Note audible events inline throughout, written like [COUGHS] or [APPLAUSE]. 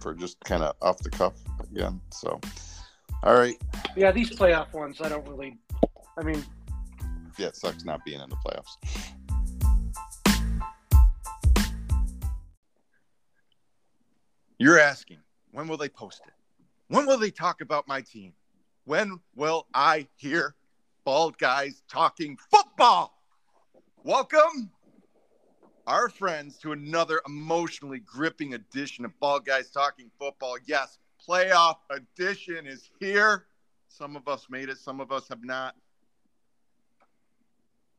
for just kind of off the cuff again. So, all right. Yeah, these playoff ones, I don't really. I mean, yeah, it sucks not being in the playoffs. You're asking, when will they post it? When will they talk about my team? When will I hear bald guys talking football? Welcome, our friends, to another emotionally gripping edition of Ball Guys Talking Football. Yes, playoff edition is here. Some of us made it, some of us have not.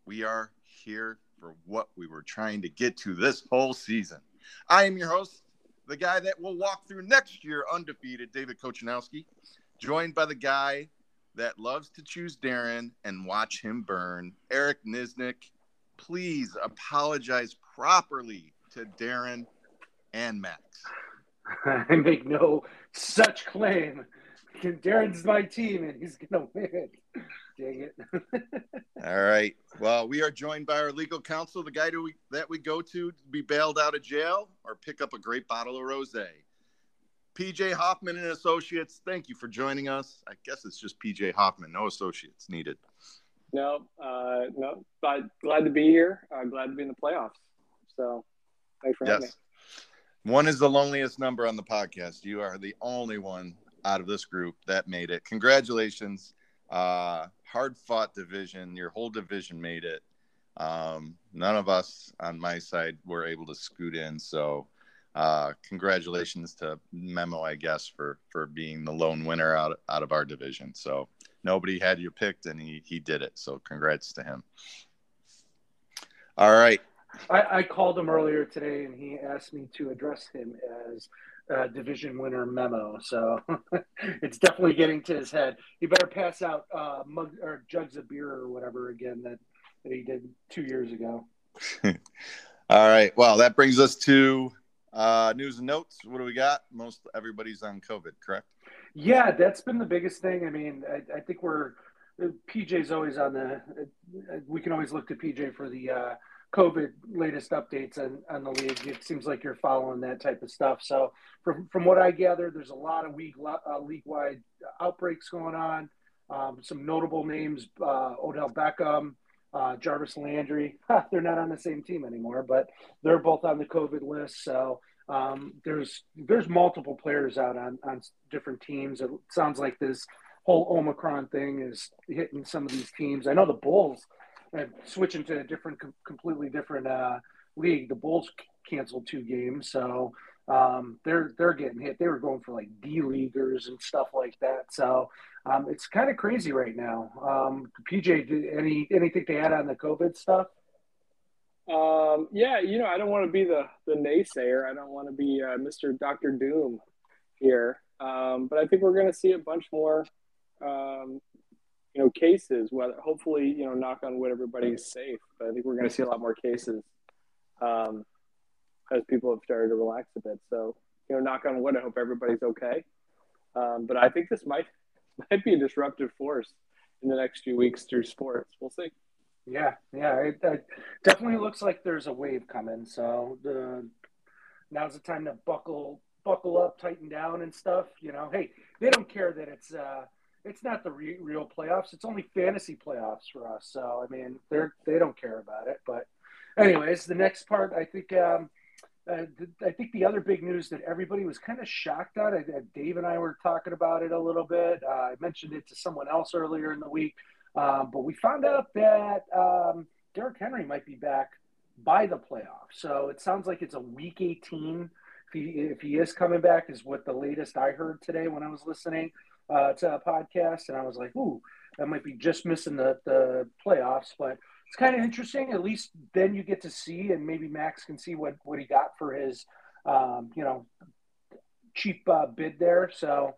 We are here for what we were trying to get to this whole season. I am your host, the guy that will walk through next year undefeated, David Kochanowski, joined by the guy that loves to choose Darren and watch him burn, Eric Nisnik. Please apologize properly to Darren and Max. [LAUGHS] I make no such claim. Darren's my team and he's going to win. Dang it. [LAUGHS] All right. Well, we are joined by our legal counsel, the guy we, that we go to to be bailed out of jail or pick up a great bottle of rose. PJ Hoffman and Associates, thank you for joining us. I guess it's just PJ Hoffman, no associates needed. No, uh, no, but glad to be here. Uh, glad to be in the playoffs. So thanks for yes. having me. One is the loneliest number on the podcast. You are the only one out of this group that made it. Congratulations. Uh, hard fought division. Your whole division made it. Um, none of us on my side were able to scoot in. So, uh, congratulations to Memo, I guess, for for being the lone winner out out of our division. So nobody had you picked, and he he did it. So congrats to him. All right. I, I called him earlier today, and he asked me to address him as uh, division winner memo. So [LAUGHS] it's definitely getting to his head. He better pass out uh, mug or jugs of beer or whatever again that, that he did two years ago. [LAUGHS] All right. Well, that brings us to uh, news and notes. What do we got? Most everybody's on COVID, correct? Yeah, that's been the biggest thing. I mean, I, I think we're PJ's always on the. We can always look to PJ for the uh, COVID latest updates on, on the league. It seems like you're following that type of stuff. So, from, from what I gather, there's a lot of league uh, league wide outbreaks going on. Um, some notable names: uh, Odell Beckham, uh, Jarvis Landry. [LAUGHS] they're not on the same team anymore, but they're both on the COVID list. So. Um, there's there's multiple players out on, on different teams. It sounds like this whole Omicron thing is hitting some of these teams. I know the Bulls and switching to a different, completely different uh, league. The Bulls canceled two games, so um, they're they're getting hit. They were going for like D leaguers and stuff like that. So um, it's kind of crazy right now. Um, PJ, any anything to add on the COVID stuff? Um, yeah, you know, I don't want to be the the naysayer. I don't want to be uh, Mr. Doctor Doom here, um, but I think we're going to see a bunch more um, you know, cases. Whether hopefully, you know, knock on wood, everybody's safe. But I think we're going to see a lot more cases um, as people have started to relax a bit. So, you know, knock on wood. I hope everybody's okay. Um, but I think this might [LAUGHS] might be a disruptive force in the next few weeks through sports. We'll see. Yeah, yeah, it, it definitely looks like there's a wave coming. So the now's the time to buckle buckle up, tighten down, and stuff. You know, hey, they don't care that it's uh, it's not the re- real playoffs. It's only fantasy playoffs for us. So I mean, they're they don't care about it. But anyways, the next part, I think. Um, uh, I think the other big news that everybody was kind of shocked at, I, Dave and I were talking about it a little bit. Uh, I mentioned it to someone else earlier in the week, um, but we found out that um, Derrick Henry might be back by the playoffs. So it sounds like it's a week 18. If he, if he is coming back, is what the latest I heard today when I was listening uh, to a podcast, and I was like, ooh, that might be just missing the, the playoffs, but it's kind of interesting. At least then you get to see, and maybe Max can see what, what he got for his, um, you know, cheap uh, bid there. So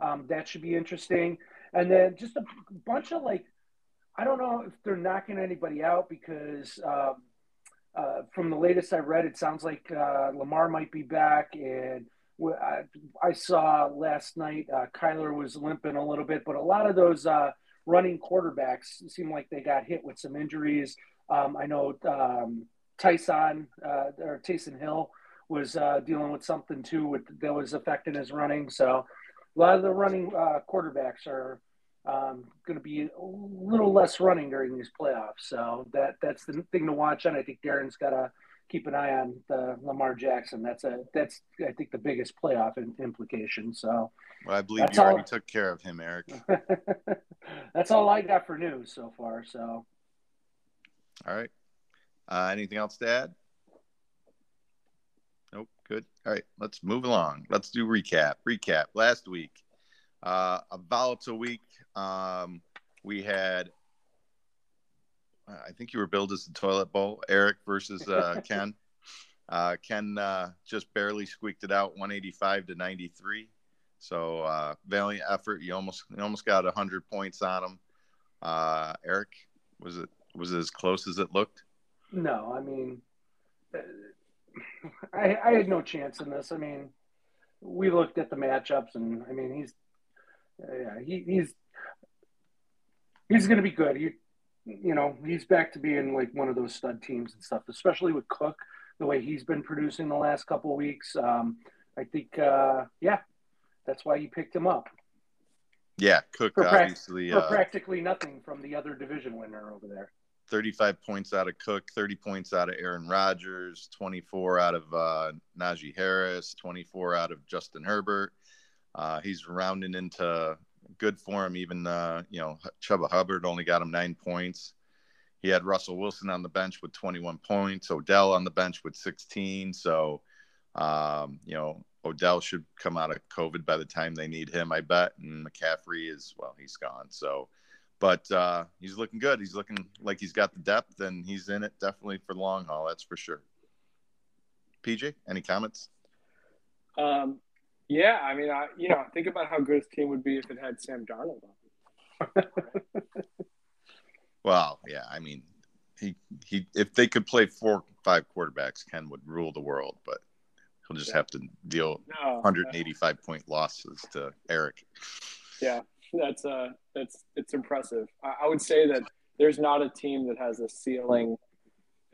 um, that should be interesting. And then just a bunch of like, I don't know if they're knocking anybody out because um, uh, from the latest I read, it sounds like uh, Lamar might be back and I, I saw last night uh, Kyler was limping a little bit, but a lot of those uh, running quarterbacks seem like they got hit with some injuries. Um, I know um, Tyson uh, or Taysom Hill was uh, dealing with something too with, that was affecting his running. So a lot of the running quarterbacks are um, going to be a little less running during these playoffs. So that that's the thing to watch. on. I think Darren's got to keep an eye on the Lamar Jackson. That's a that's I think the biggest playoff in, implication. So well, I believe you already took care of him, Eric. [LAUGHS] that's all I got for news so far. So all right. Uh, anything else to add? Nope. Good. All right. Let's move along. Let's do recap. Recap. Last week, uh, a volatile week. Um, we had I think you were billed as the toilet bowl, Eric versus uh, [LAUGHS] Ken. Uh, Ken uh, just barely squeaked it out, 185 to 93. So uh, valiant effort. You almost you almost got 100 points on him. Uh, Eric, was it was it as close as it looked? No, I mean, uh, [LAUGHS] I, I had no chance in this. I mean, we looked at the matchups, and I mean, he's yeah, he, he's he's going to be good. He you know, he's back to being like one of those stud teams and stuff, especially with Cook, the way he's been producing the last couple of weeks. Um, I think, uh, yeah, that's why you picked him up. Yeah, Cook for obviously for uh, practically nothing from the other division winner over there. 35 points out of Cook, 30 points out of Aaron Rodgers, 24 out of uh, Najee Harris, 24 out of Justin Herbert. Uh, he's rounding into good for him. Even uh, you know Chuba Hubbard only got him nine points. He had Russell Wilson on the bench with 21 points. Odell on the bench with 16. So um, you know Odell should come out of COVID by the time they need him, I bet. And McCaffrey is well, he's gone. So, but uh, he's looking good. He's looking like he's got the depth, and he's in it definitely for the long haul. That's for sure. PJ, any comments? Um, yeah, I mean, I you know, think about how good his team would be if it had Sam Darnold on. [LAUGHS] well, yeah, I mean, he he if they could play four five quarterbacks, Ken would rule the world, but he'll just yeah. have to deal no, 185 point losses to Eric. Yeah, that's uh that's it's impressive. I, I would say that there's not a team that has a ceiling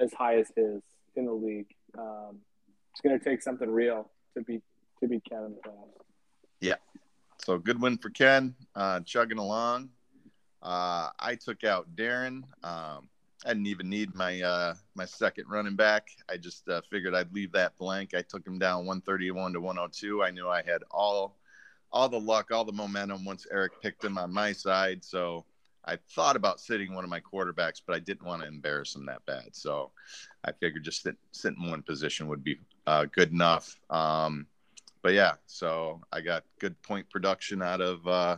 as high as his in the league. Um, it's going to take something real to beat to beat Ken in the playoffs. Yeah. So good win for Ken, uh, chugging along. Uh, I took out Darren. Um, I didn't even need my uh, my second running back. I just uh, figured I'd leave that blank. I took him down 131 to 102. I knew I had all all the luck, all the momentum once Eric picked him on my side. So I thought about sitting one of my quarterbacks, but I didn't want to embarrass him that bad. So I figured just sit, sit in one position would be uh, good enough. Um, but yeah, so I got good point production out of uh,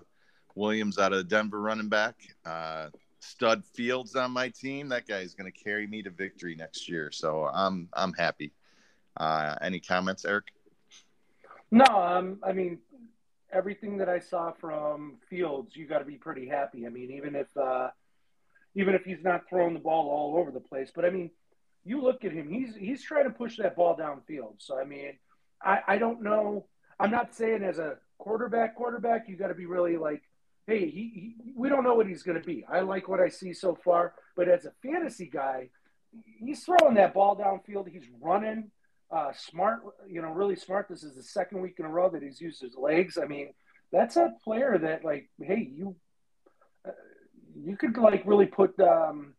Williams out of Denver running back. Uh, stud Fields on my team. That guy is going to carry me to victory next year. So I'm I'm happy. Uh, any comments, Eric? No, um, I mean everything that I saw from Fields, you got to be pretty happy. I mean, even if uh, even if he's not throwing the ball all over the place, but I mean, you look at him; he's he's trying to push that ball downfield. So I mean, I, I don't know. I'm not saying as a quarterback, quarterback, you got to be really like, hey, he, he, we don't know what he's going to be. I like what I see so far, but as a fantasy guy, he's throwing that ball downfield. He's running, uh, smart, you know, really smart. This is the second week in a row that he's used his legs. I mean, that's a player that, like, hey, you, uh, you could like really put um,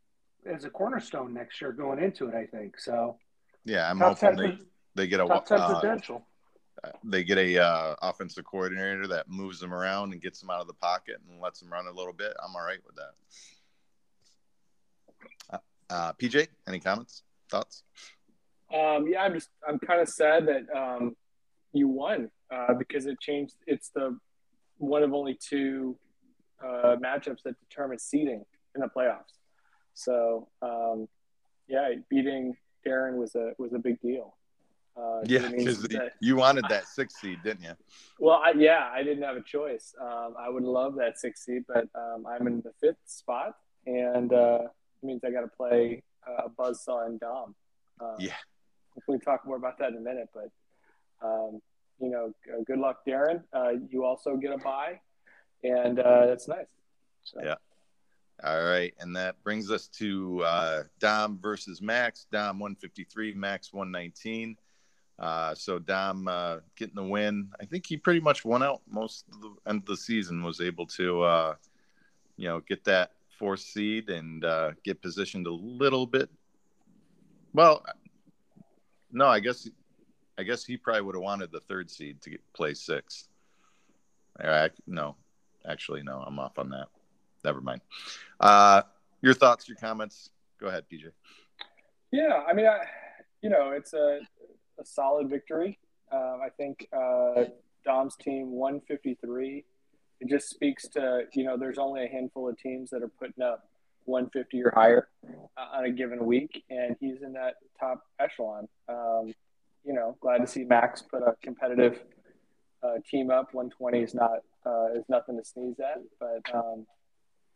as a cornerstone next year going into it. I think so. Yeah, I'm hoping they, they get a top ten uh, potential. They get a uh, offensive coordinator that moves them around and gets them out of the pocket and lets them run a little bit. I'm all right with that. Uh, uh PJ, any comments, thoughts? Um, yeah, I'm just I'm kind of sad that um, you won uh, because it changed. It's the one of only two uh, matchups that determine seeding in the playoffs. So um, yeah, beating Darren was a was a big deal. Uh, yeah, because you wanted that six seed, didn't you? [LAUGHS] Well, I, yeah, I didn't have a choice. Um, I would love that six seed, but um, I'm in the fifth spot, and uh, it means I got to play uh, Buzzsaw and Dom. Um, yeah, we talk more about that in a minute, but um, you know, good luck, Darren. Uh, you also get a bye, and uh, that's nice. So. Yeah. All right, and that brings us to uh, Dom versus Max. Dom 153, Max 119. Uh, so Dom uh, getting the win. I think he pretty much won out most of the end of the season. Was able to, uh, you know, get that fourth seed and uh, get positioned a little bit. Well, no, I guess, I guess he probably would have wanted the third seed to get play six. I, no, actually, no, I'm off on that. Never mind. Uh, your thoughts, your comments. Go ahead, PJ. Yeah, I mean, I, you know, it's a a solid victory. Um, I think uh, Dom's team 153. It just speaks to you know there's only a handful of teams that are putting up 150 or higher uh, on a given week, and he's in that top echelon. Um, you know, glad to see Max put a competitive uh, team up. 120 is not uh, is nothing to sneeze at, but um,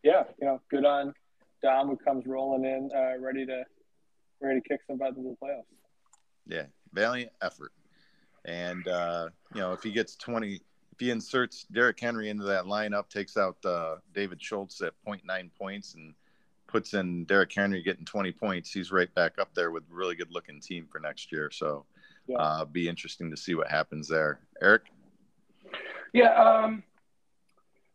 yeah, you know, good on Dom who comes rolling in, uh, ready to ready to kick some butt in the playoffs. Yeah, valiant effort. And uh, you know, if he gets 20, if he inserts Derrick Henry into that lineup, takes out uh, David Schultz at 0.9 points, and puts in Derrick Henry getting 20 points, he's right back up there with really good looking team for next year. So, yeah. uh, be interesting to see what happens there. Eric. Yeah. Um,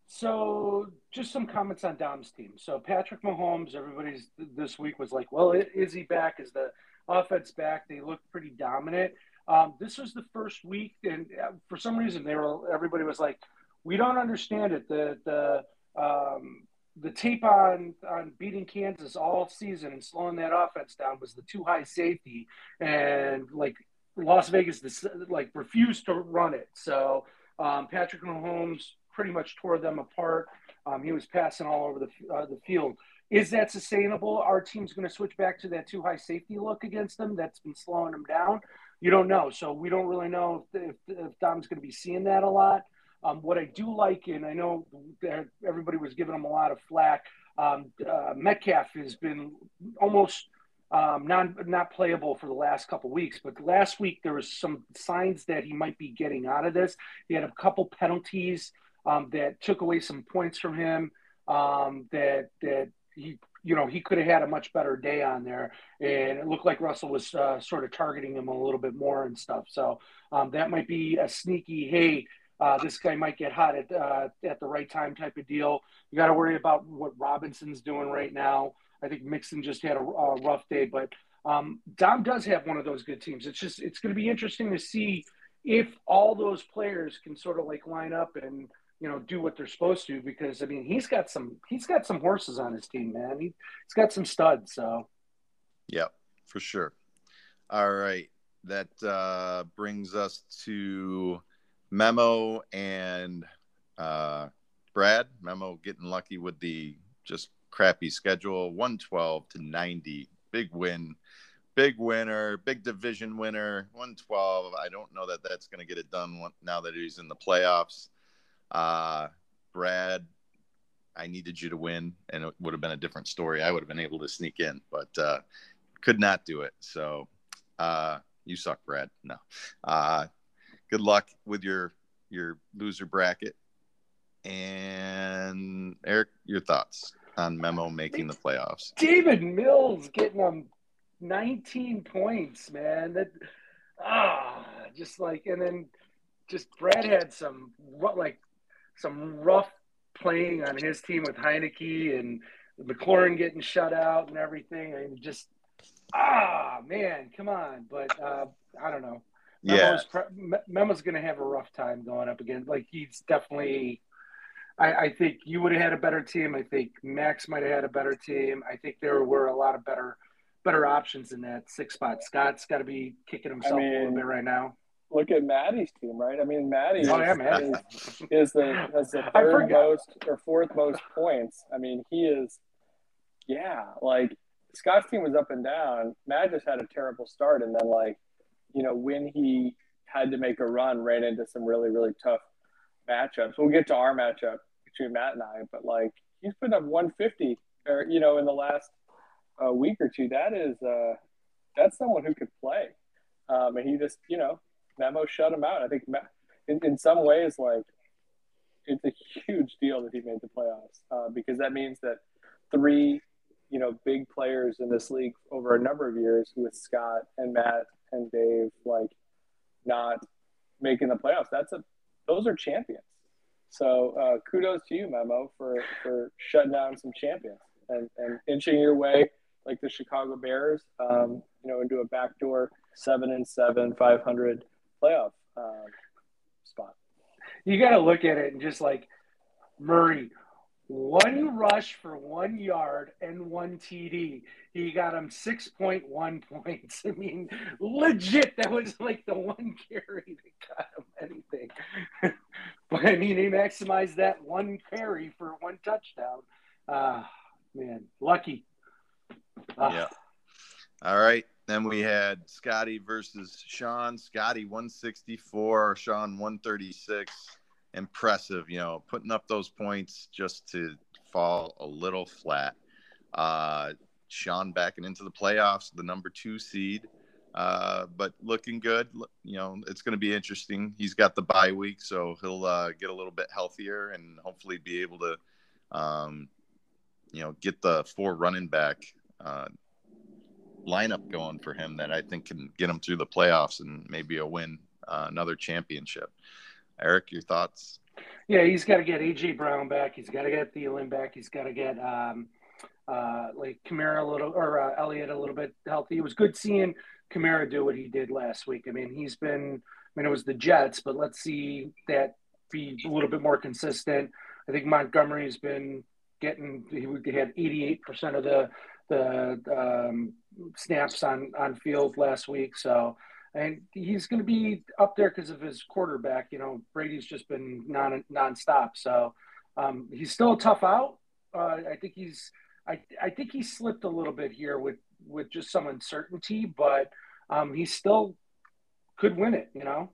so just some comments on Dom's team. So Patrick Mahomes, everybody's this week was like, well, is he back? Is the offense back. They looked pretty dominant. Um, this was the first week, and uh, for some reason, they were everybody was like, "We don't understand it." The the um, the tape on on beating Kansas all season and slowing that offense down was the too high safety, and like Las Vegas, this, like refused to run it. So um, Patrick Mahomes pretty much tore them apart. Um, he was passing all over the uh, the field. Is that sustainable? Our team's going to switch back to that too high safety look against them that's been slowing them down. You don't know. So we don't really know if, if, if Dom's going to be seeing that a lot. Um, what I do like, and I know everybody was giving him a lot of flack, um, uh, Metcalf has been almost um, not not playable for the last couple weeks. But last week there was some signs that he might be getting out of this. He had a couple penalties um, that took away some points from him. Um, that that he you know he could have had a much better day on there. And it looked like russell was uh, sort of targeting him a little bit more and stuff. So um, that might be a sneaky hey uh, this guy might get hot at, uh, at the right time type of deal. You got to worry about what robinson's doing right now. I think mixon just had a, a rough day but um, dom does have one of those good teams. It's just it's going to be interesting to see if all those players can sort of like line up and you know do what they're supposed to because I mean he's got some he's got some horses on his team, man. He, he's got some studs. So, yeah, for sure. All right, that uh, brings us to Memo and uh, Brad. Memo getting lucky with the just crappy schedule, one twelve to ninety, big win. Big winner, big division winner, 112. I don't know that that's going to get it done now that he's in the playoffs. Uh, Brad, I needed you to win, and it would have been a different story. I would have been able to sneak in, but uh, could not do it. So uh, you suck, Brad. No. Uh, good luck with your your loser bracket. And Eric, your thoughts on Memo making the playoffs? David Mills getting them 19 points, man. That ah, just like and then just Brad had some what like some rough playing on his team with Heinicke and McLaurin getting shut out and everything. and just ah man, come on. But uh, I don't know. Memo's, yeah. Memo's going to have a rough time going up again. Like he's definitely. I, I think you would have had a better team. I think Max might have had a better team. I think there were a lot of better better options in that six spot. Scott's got to be kicking himself I mean, a little bit right now look at Maddie's team, right? I mean, Maddie oh, yeah, is, the has the [LAUGHS] third most or fourth most points. I mean, he is, yeah. Like Scott's team was up and down. Matt just had a terrible start, and then like, you know, when he had to make a run, ran into some really really tough matchups. We'll get to our matchup between Matt and I, but like he's put up 150, or you know, in the last uh, week or two. That is, uh, that's someone who could play. Um, and he just, you know, Memo shut him out. I think in, in some ways, like it's a huge deal that he made the playoffs uh, because that means that three, you know, big players in this league over a number of years with Scott and Matt and Dave, like not making the playoffs. That's a those are champions. So uh, kudos to you, Memo, for for shutting down some champions and, and inching your way like the Chicago Bears, um, you know, into a backdoor seven and seven, five hundred playoff uh, spot. You got to look at it and just like Murray, one rush for one yard and one TD. He got him 6.1 [LAUGHS] points. I mean, legit, that was like the one carry that got him anything. [LAUGHS] but I mean, he maximized that one carry for one touchdown. Ah, uh, man, lucky. Uh, yeah. All right. Then we had Scotty versus Sean. Scotty 164, Sean 136 impressive, you know, putting up those points just to fall a little flat. Uh, Sean backing into the playoffs, the number two seed, uh, but looking good. You know, it's going to be interesting. He's got the bye week, so he'll uh, get a little bit healthier and hopefully be able to, um, you know, get the four running back uh, lineup going for him that I think can get him through the playoffs and maybe a win, uh, another championship. Eric, your thoughts? Yeah, he's got to get AJ Brown back. He's got to get Thielen back. He's got to get um, uh, like Kamara a little or uh, Elliott a little bit healthy. It was good seeing Kamara do what he did last week. I mean, he's been. I mean, it was the Jets, but let's see that be a little bit more consistent. I think Montgomery's been getting. He had 88% of the the um, snaps on on field last week, so and he's going to be up there because of his quarterback. You know, Brady's just been non nonstop. So um, he's still a tough out. Uh, I think he's I, I think he slipped a little bit here with with just some uncertainty, but um, he still could win it. You know.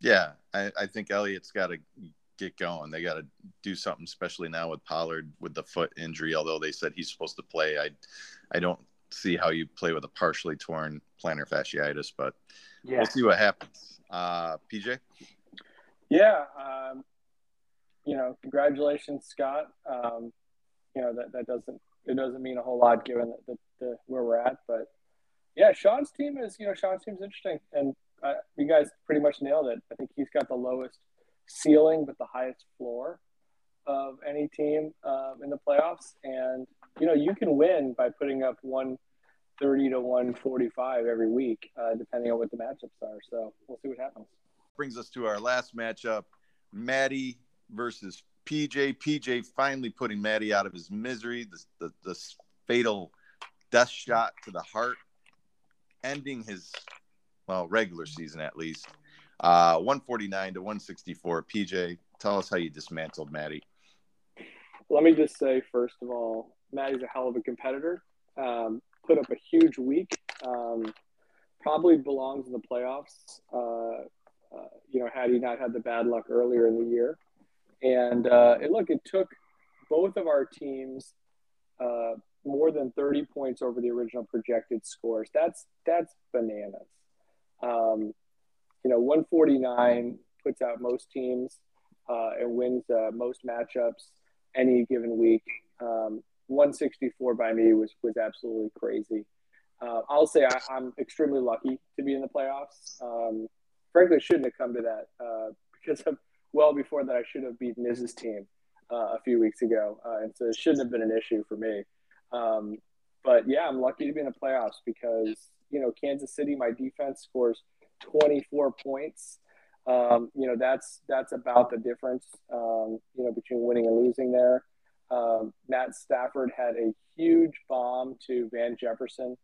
Yeah, I, I think Elliott's got to get going. They got to do something, especially now with Pollard with the foot injury. Although they said he's supposed to play, I I don't see how you play with a partially torn plantar fasciitis, but yeah. we'll see what happens. Uh, PJ? Yeah. Um, you know, congratulations, Scott. Um, you know, that, that doesn't, it doesn't mean a whole lot given the, the, the, where we're at, but yeah, Sean's team is, you know, Sean's team's interesting and uh, you guys pretty much nailed it. I think he's got the lowest ceiling, but the highest floor of any team um, in the playoffs. And, you know, you can win by putting up 130 to 145 every week, uh, depending on what the matchups are. So we'll see what happens. Brings us to our last matchup Maddie versus PJ. PJ finally putting Maddie out of his misery, the, the, the fatal death shot to the heart, ending his, well, regular season at least. Uh, 149 to 164. PJ, tell us how you dismantled Maddie let me just say, first of all, Maddie's a hell of a competitor. Um, put up a huge week. Um, probably belongs in the playoffs. Uh, uh, you know, had he not had the bad luck earlier in the year. And, uh, look, it took both of our teams uh, more than 30 points over the original projected scores. That's that's bananas. Um, you know, 149 puts out most teams uh, and wins uh, most matchups any given week. Um, 164 by me was was absolutely crazy. Uh, I'll say I, am extremely lucky to be in the playoffs. Um, frankly, shouldn't have come to that uh, [LAUGHS] because of, well before that I should have beaten Iz's team uh, a few weeks ago, uh, and so it shouldn't have been an issue for me. Um, but yeah, I'm lucky to be in the playoffs because you know Kansas City, my defense scores 24 points um, you know that's that's about the difference um, you know between winning and losing there. Um, Matt Stafford had a huge bomb to Van Jefferson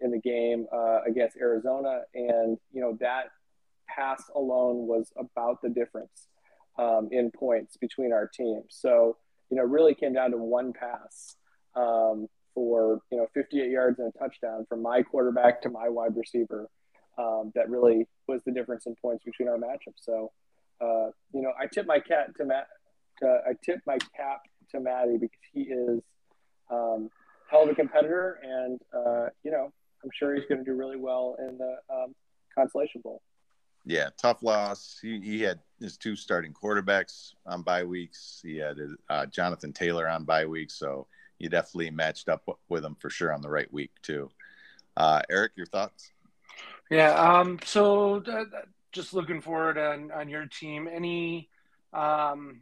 in the game uh, against Arizona, and you know that pass alone was about the difference um, in points between our teams. So you know really came down to one pass um, for you know 58 yards and a touchdown from my quarterback to my wide receiver um, that really was the difference in points between our matchups. So, uh, you know, I tip my cat to Matt. To, I tip my cap to Maddie because he is um, hell of a competitor, and uh, you know, I'm sure he's going to do really well in the um, consolation bowl. Yeah, tough loss. He, he had his two starting quarterbacks on bye weeks. He had uh, Jonathan Taylor on bye weeks, so you definitely matched up with him for sure on the right week too. Uh, Eric, your thoughts? Yeah. Um, so uh, just looking forward on on your team. Any um,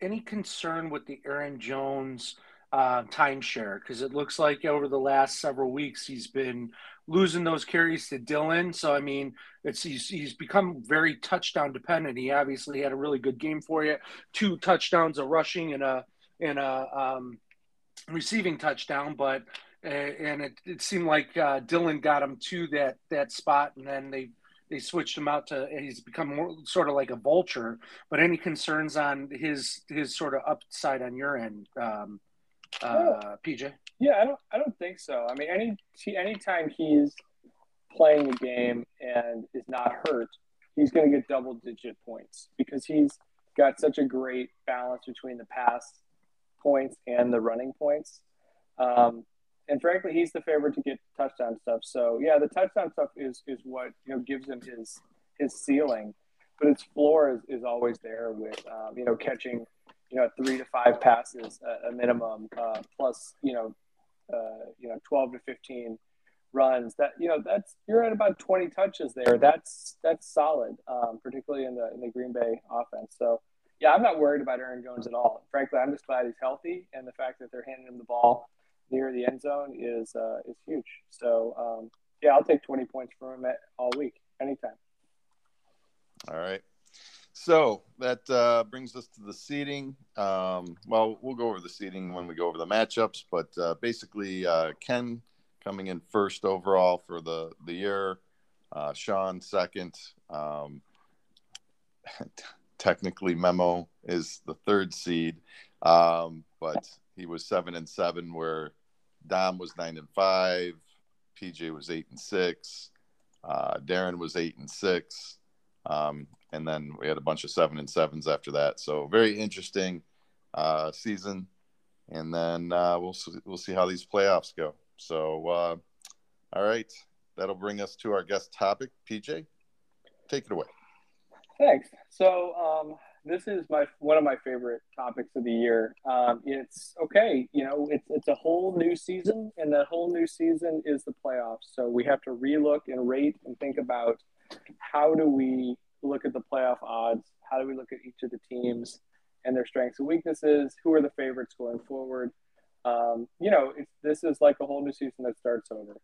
any concern with the Aaron Jones uh, timeshare? Because it looks like over the last several weeks he's been losing those carries to Dillon. So I mean, it's he's he's become very touchdown dependent. He obviously had a really good game for you, two touchdowns, a rushing and a and a um, receiving touchdown, but. Uh, and it, it seemed like uh, Dillon got him to that that spot, and then they they switched him out to he's become more sort of like a vulture. But any concerns on his his sort of upside on your end, um, uh, PJ? Yeah, I don't I don't think so. I mean, any anytime he's playing a game and is not hurt, he's going to get double digit points because he's got such a great balance between the pass points and the running points. Um, and frankly, he's the favorite to get touchdown stuff. So yeah, the touchdown stuff is is what you know gives him his his ceiling, but his floor is, is always there with um, you know catching you know three to five passes a, a minimum, uh, plus you know uh, you know twelve to fifteen runs. That you know that's you're at about twenty touches there. That's that's solid, um, particularly in the in the Green Bay offense. So. Yeah, I'm not worried about Aaron Jones at all. Frankly, I'm just glad he's healthy, and the fact that they're handing him the ball near the end zone is uh, is huge. So um, yeah, I'll take 20 points from him all week, anytime. All right. So that uh, brings us to the seating. Um, well, we'll go over the seating when we go over the matchups, but uh, basically, uh, Ken coming in first overall for the the year. Uh, Sean second. Um, [LAUGHS] technically, Memo is the third seed, um, but he was seven and seven, where Dom was nine and five. PJ was eight and six. Uh, Darren was eight and six. Um, and then we had a bunch of seven and sevens after that. So very interesting uh, season. And then uh, we'll see, we'll see how these playoffs go. So, uh, all right, that'll bring us to our guest topic. PJ, take it away. Thanks. So um, this is my one of my favorite topics of the year. Um, it's okay, you know, it's it's a whole new season, and that whole new season is the playoffs. So we have to relook and rate and think about how do we look at the playoff odds? How do we look at each of the teams and their strengths and weaknesses? Who are the favorites going forward? Um, you know, this is like a whole new season that starts over.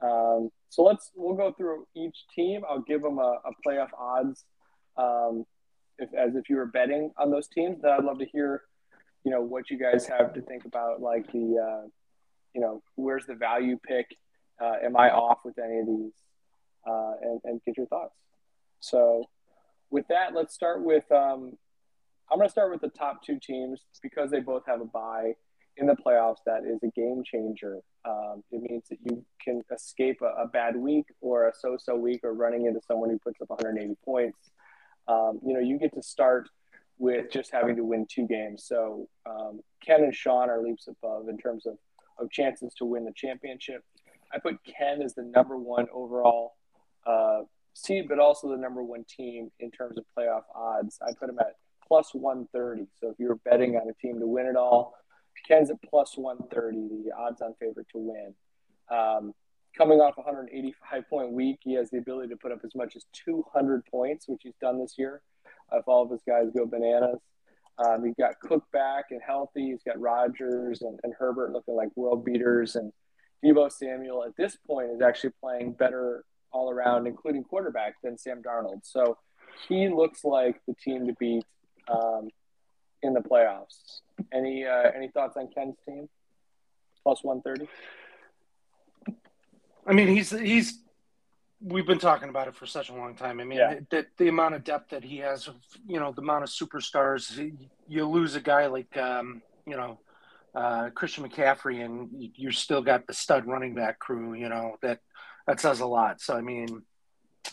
Um, so let's we'll go through each team. I'll give them a, a playoff odds um, if, as if you were betting on those teams. Then I'd love to hear, you know, what you guys have to think about, like the, uh, you know, where's the value pick? Uh, am I off with any of these? Uh, and, and get your thoughts. So, with that, let's start with. Um, I'm going to start with the top two teams because they both have a bye in the playoffs. That is a game changer. Um, it means that you can escape a, a bad week or a so-so week or running into someone who puts up 180 points um, you know, you get to start with just having to win two games. So um, Ken and Sean are leaps above in terms of, of chances to win the championship. I put Ken as the number one overall uh, seed, but also the number one team in terms of playoff odds. I put him at plus 130. So if you're betting on a team to win it all, Ken's at plus 130, the odds on favorite to win. Um, coming off a 185 point week, he has the ability to put up as much as 200 points, which he's done this year. If all of his guys go bananas, um, he's got Cook back and healthy. He's got Rodgers and, and Herbert looking like world beaters, and Deebo Samuel at this point is actually playing better all around, including quarterback, than Sam Darnold. So he looks like the team to beat um, in the playoffs. Any uh, any thoughts on Ken's team? Plus 130. I mean, he's he's. We've been talking about it for such a long time. I mean, yeah. the, the, amount of depth that he has, you know, the amount of superstars. You lose a guy like, um, you know, uh, Christian McCaffrey, and you still got the stud running back crew. You know that that says a lot. So I mean,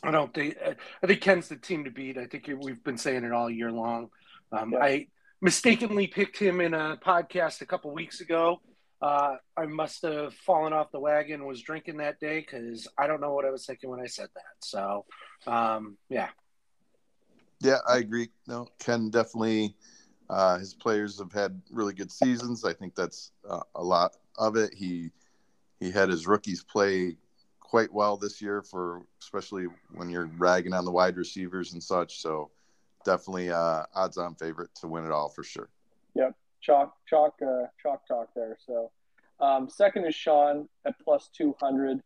I don't think I think Ken's the team to beat. I think we've been saying it all year long. Um, yeah. I mistakenly picked him in a podcast a couple weeks ago uh, I must have fallen off the wagon, was drinking that day because I don't know what I was thinking when I said that. So, um, yeah. Yeah, I agree. No, Ken definitely. Uh, his players have had really good seasons. I think that's uh, a lot of it. He he had his rookies play quite well this year for especially when you're ragging on the wide receivers and such. So definitely uh, odds on favorite to win it all for sure. Yep, chalk chalk uh, chalk talk there. So um, second is Sean at plus two hundred.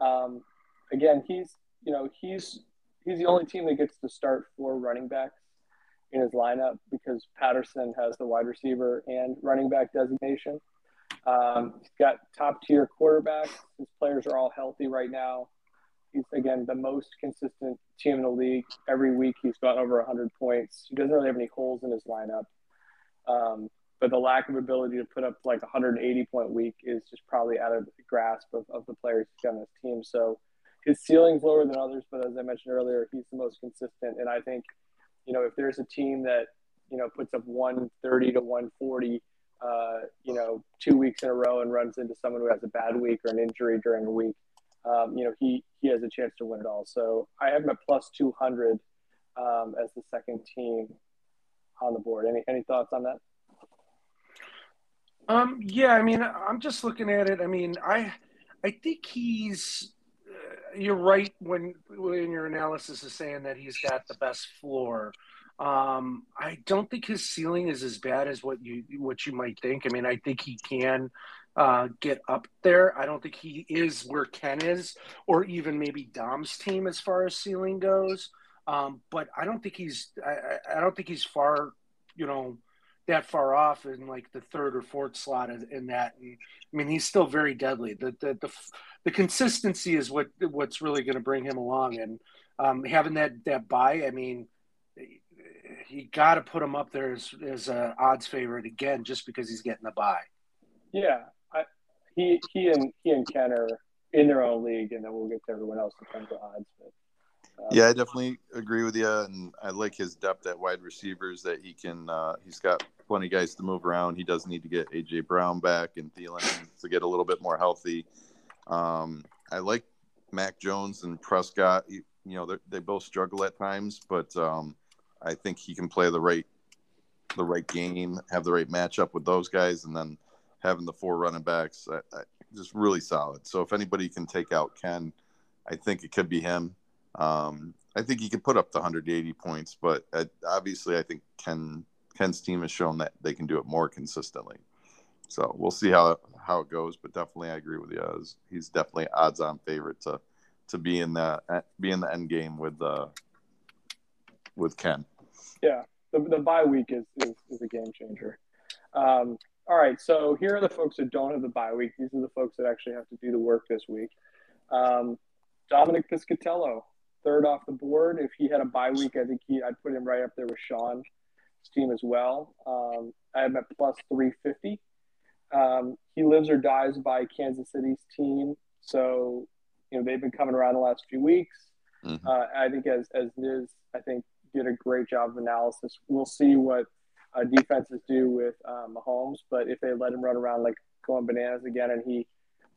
Um, again, he's you know he's he's the only team that gets to start four running backs in his lineup because Patterson has the wide receiver and running back designation. Um, he's got top tier quarterbacks. His players are all healthy right now. He's again the most consistent team in the league. Every week he's got over 100 points. He doesn't really have any holes in his lineup. Um, but the lack of ability to put up like 180 point week is just probably out of the grasp of, of the players he's got on his team. So his ceiling's lower than others, but as I mentioned earlier, he's the most consistent. And I think, you know, if there's a team that, you know, puts up 130 to 140, uh, you know, two weeks in a row and runs into someone who has a bad week or an injury during a week, um, you know, he, he has a chance to win it all. So I have him at plus 200 um, as the second team on the board. Any, any thoughts on that? Um, yeah, I mean, I'm just looking at it. I mean, I, I think he's, uh, you're right when, when your analysis is saying that he's got the best floor. Um, I don't think his ceiling is as bad as what you what you might think. I mean, I think he can uh, get up there. I don't think he is where Ken is, or even maybe Dom's team as far as ceiling goes. Um, but I don't think he's I, I don't think he's far, you know, that far off in like the third or fourth slot in, that. And, I mean, he's still very deadly. The the the, the consistency is what what's really going to bring him along. And um, having that that bye, I mean you got to put him up there as, as a odds favorite again, just because he's getting the bye. Yeah, I, he he and he and Ken are in their own league, and then we'll get to everyone else in terms of odds. But, yeah, I definitely agree with you, and I like his depth at wide receivers. That he can, uh, he's got plenty of guys to move around. He does need to get AJ Brown back and Thielen to get a little bit more healthy. Um, I like Mac Jones and Prescott. You, you know, they both struggle at times, but um, I think he can play the right the right game, have the right matchup with those guys, and then having the four running backs, I, I, just really solid. So if anybody can take out Ken, I think it could be him. Um, I think he could put up the 180 points, but uh, obviously, I think Ken Ken's team has shown that they can do it more consistently. So we'll see how how it goes, but definitely I agree with you. He's definitely odds on favorite to to be in the be in the end game with uh, with Ken. Yeah, the, the bye week is, is, is a game changer. Um, all right, so here are the folks that don't have the bye week. These are the folks that actually have to do the work this week. Um, Dominic Piscatello, third off the board. If he had a bye week, I think he I'd put him right up there with Sean's team as well. Um, I have him at plus 350. Um, he lives or dies by Kansas City's team, so you know they've been coming around the last few weeks. Mm-hmm. Uh, I think as as Niz, I think did a great job of analysis. We'll see what uh, defenses do with um, Mahomes, but if they let him run around like going bananas again, and he,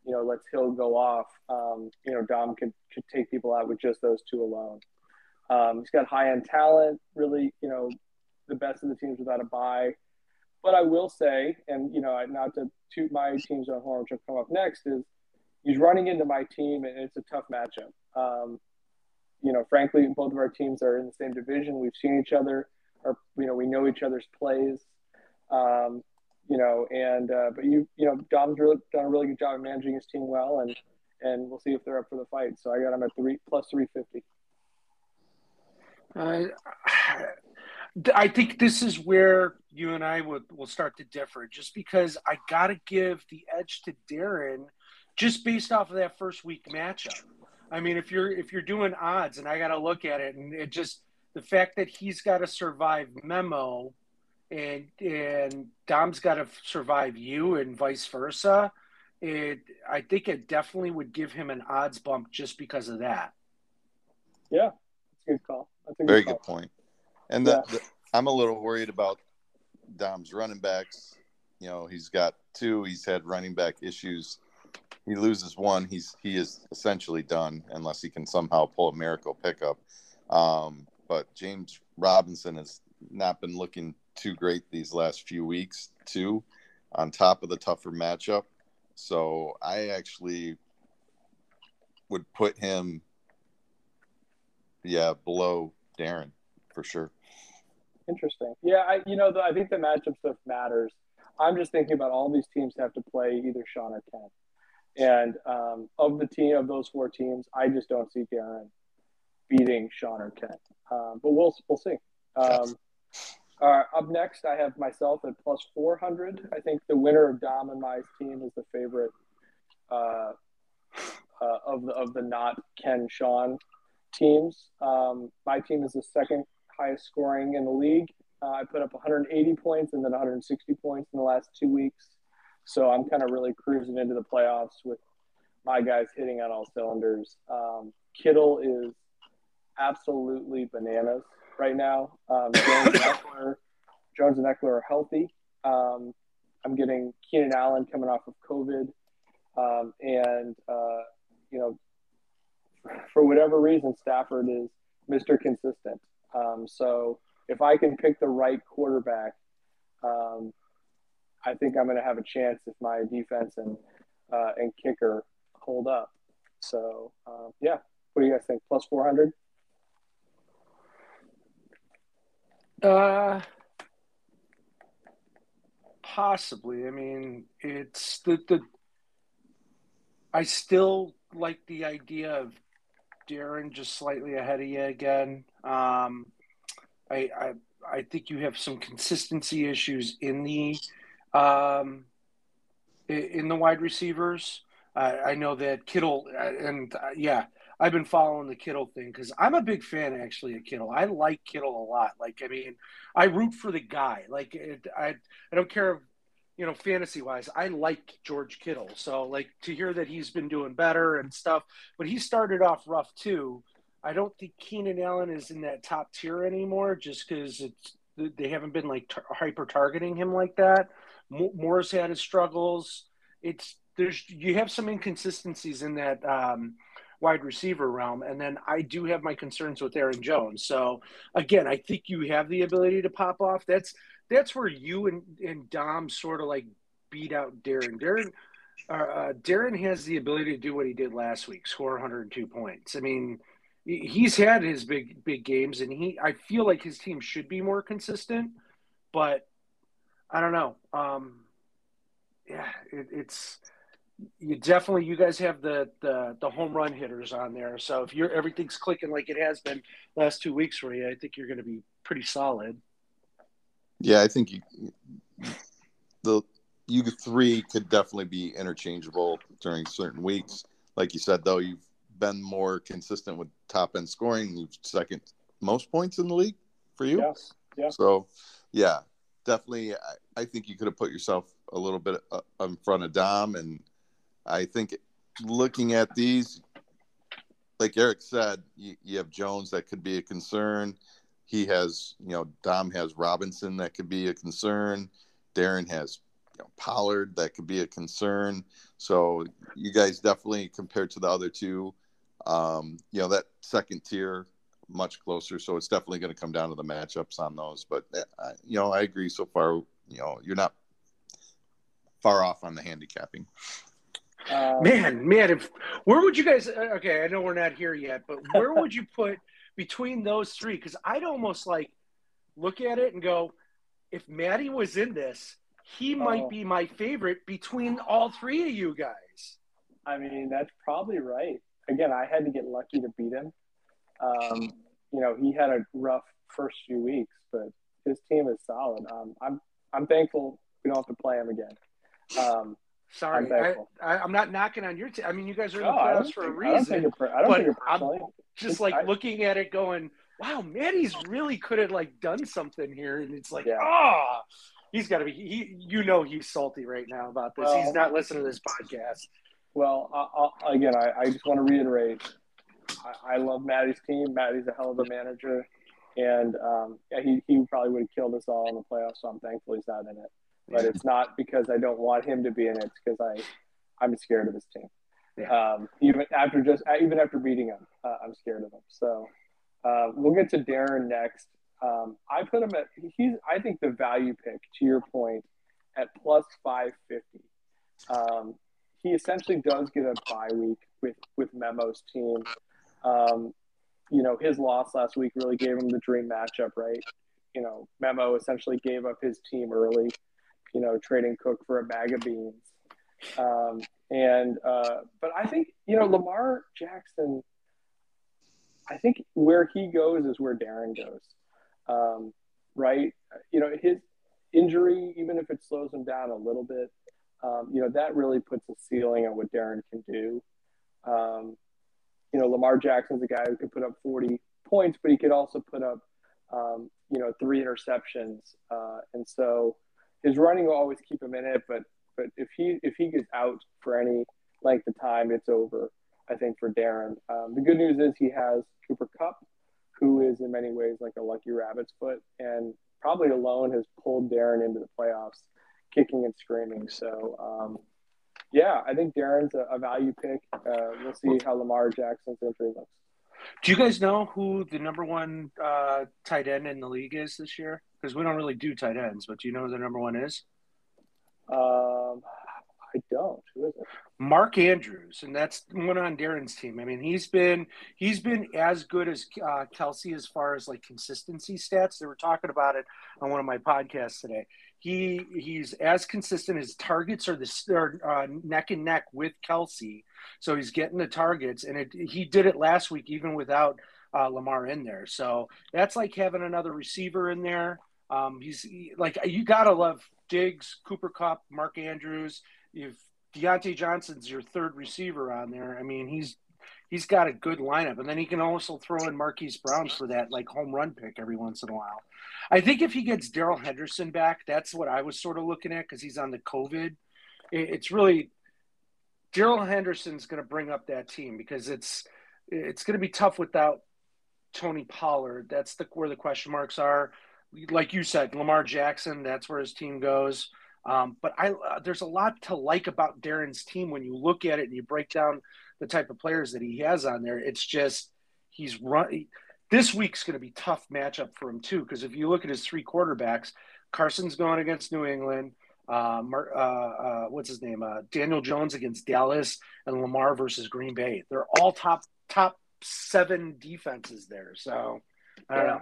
you know, lets Hill go off, um, you know, Dom could could take people out with just those two alone. Um, he's got high end talent, really, you know, the best of the teams without a bye. But I will say, and you know, not to toot my team's on horn, which will come up next, is he's running into my team, and it's a tough matchup. Um, you know, frankly, both of our teams are in the same division. We've seen each other, or you know, we know each other's plays. Um, you know, and uh, but you, you know, Dom's really, done a really good job of managing his team well, and and we'll see if they're up for the fight. So I got him at three plus three fifty. Uh, I think this is where you and I would will start to differ, just because I got to give the edge to Darren, just based off of that first week matchup. I mean, if you're if you're doing odds, and I got to look at it, and it just the fact that he's got to survive memo, and and Dom's got to survive you, and vice versa. It I think it definitely would give him an odds bump just because of that. Yeah, that's a good call. That's a good Very call. good point. And the, yeah. the, I'm a little worried about Dom's running backs. You know, he's got two. He's had running back issues he loses one, he's he is essentially done unless he can somehow pull a miracle pickup. Um, but James Robinson has not been looking too great these last few weeks, too, on top of the tougher matchup. So I actually would put him, yeah, below Darren for sure. Interesting. Yeah, I you know the, I think the matchup stuff matters. I'm just thinking about all these teams have to play either Sean or Ken, and um, of the team of those four teams, I just don't see Darren beating Sean or Ken. Um, but we'll we'll see. Um, uh, up next, I have myself at plus 400. I think the winner of Dom and my team is the favorite uh, uh, of the of the not Ken Sean teams. Um, my team is the second highest scoring in the league. Uh, I put up 180 points and then 160 points in the last two weeks. So I'm kind of really cruising into the playoffs with my guys hitting on all cylinders. Um, Kittle is absolutely bananas right now. Um, Jones, and [COUGHS] Ekeler, Jones and Ekeler are healthy. Um, I'm getting Keenan Allen coming off of COVID. Um, and, uh, you know, for whatever reason, Stafford is Mr. Consistent. Um, so if I can pick the right quarterback, um, I think I'm going to have a chance if my defense and uh, and kicker hold up. So uh, yeah, what do you guys think? Plus 400? Uh, possibly. I mean, it's the the. I still like the idea of Darren just slightly ahead of you again. Um, I, I I think you have some consistency issues in the um, in the wide receivers. Uh, I know that Kittle and uh, yeah, I've been following the Kittle thing because I'm a big fan actually of Kittle. I like Kittle a lot. Like I mean, I root for the guy. Like it, I I don't care, you know, fantasy wise. I like George Kittle. So like to hear that he's been doing better and stuff, but he started off rough too. I don't think Keenan Allen is in that top tier anymore, just because it's they haven't been like tar- hyper targeting him like that. Moore's had his struggles. It's there's you have some inconsistencies in that um, wide receiver realm, and then I do have my concerns with Aaron Jones. So again, I think you have the ability to pop off. That's that's where you and and Dom sort of like beat out Darren. Darren. Uh, uh Darren has the ability to do what he did last week, score 102 points. I mean, he's had his big big games, and he I feel like his team should be more consistent, but I don't know. Um, yeah, it, it's you definitely you guys have the, the the home run hitters on there. So if you're everything's clicking like it has been last two weeks for you, I think you're going to be pretty solid. Yeah, I think you, the you three could definitely be interchangeable during certain weeks. Like you said, though, you've been more consistent with top end scoring. You've second most points in the league for you. Yes. Yeah. So, yeah, definitely. I, I think you could have put yourself a little bit uh, in front of Dom, and I think looking at these, like Eric said, you, you have Jones that could be a concern. He has, you know, Dom has Robinson that could be a concern. Darren has you know, Pollard that could be a concern. So you guys definitely compared to the other two, um, you know, that second tier much closer. So it's definitely going to come down to the matchups on those. But uh, you know, I agree so far. You know, you're not far off on the handicapping. Um, man, man, if where would you guys? Uh, okay, I know we're not here yet, but where [LAUGHS] would you put between those three? Because I'd almost like look at it and go, if Maddie was in this, he might oh. be my favorite between all three of you guys. I mean, that's probably right again, I had to get lucky to beat him. Um, you know, he had a rough first few weeks, but his team is solid. Um, I'm I'm thankful we don't have to play him again. Um, Sorry, I, am not knocking on your team. I mean, you guys are in the playoffs for a reason. I don't think I don't think personally. I'm just like I, looking at it, going, "Wow, Maddie's really could have like done something here," and it's like, ah, yeah. oh, he's got to be. He, you know, he's salty right now about this. Well, he's not listening to this podcast. Well, I, again, I, I, just want to reiterate, I, I, love Maddie's team. Maddie's a hell of a manager, and um, yeah, he he probably would have killed us all in the playoffs. So I'm thankful he's not in it. But it's not because I don't want him to be in it. It's because I I'm scared of his team. Yeah. Um, even after just even after beating him, uh, I'm scared of him. So uh, we'll get to Darren next. Um, I put him at he's I think the value pick to your point at plus five fifty. Um, he essentially does get a bye week with with Memo's team. Um, you know, his loss last week really gave him the dream matchup, right? You know, Memo essentially gave up his team early, you know, trading Cook for a bag of beans. Um, and uh, but I think you know Lamar Jackson. I think where he goes is where Darren goes, um, right? You know, his injury, even if it slows him down a little bit, um, you know, that really puts a ceiling on what Darren can do. Um, you know, Lamar Jackson's a guy who can put up 40 points, but he could also put up, um, you know, three interceptions. Uh, and so his running will always keep him in it. But but if he if he gets out for any length of time, it's over. I think for Darren. Um, the good news is he has Cooper Kupp, who is in many ways like a lucky rabbit's foot, and probably alone has pulled Darren into the playoffs, kicking and screaming. So um, yeah, I think Darren's a, a value pick. Uh, we'll see how Lamar Jackson's injury looks. Do you guys know who the number one uh, tight end in the league is this year? Because we don't really do tight ends, but do you know who the number one is? Um, I don't. Who is it? Mark Andrews, and that's one on Darren's team. I mean, he's been he's been as good as uh, Kelce as far as like consistency stats. They were talking about it on one of my podcasts today he he's as consistent. His targets are the are, uh, neck and neck with Kelce, so he's getting the targets, and it, he did it last week even without uh, Lamar in there. So that's like having another receiver in there. Um, he's he, like you gotta love Diggs, Cooper Kupp, Mark Andrews. If Diontae Johnson's your third receiver on there, I mean he's he's got a good lineup, and then he can also throw in Marquise Brown for that like home run pick every once in a while. I think if he gets Darrell Henderson back, that's what I was sort of looking at because he's on the COVID. It's really Darrell Henderson's going to bring up that team because it's it's going to be tough without Tony Pollard. That's the where the question marks are. Like you said, Lamar Jackson. That's where his team goes. Um, but I uh, there's a lot to like about Darren's team when you look at it and you break down the type of players that he has on there. It's just he's run. This week's going to be tough matchup for him too because if you look at his three quarterbacks, Carson's going against New England. Uh, uh, uh, what's his name? Uh, Daniel Jones against Dallas and Lamar versus Green Bay. They're all top top seven defenses there. So I don't know.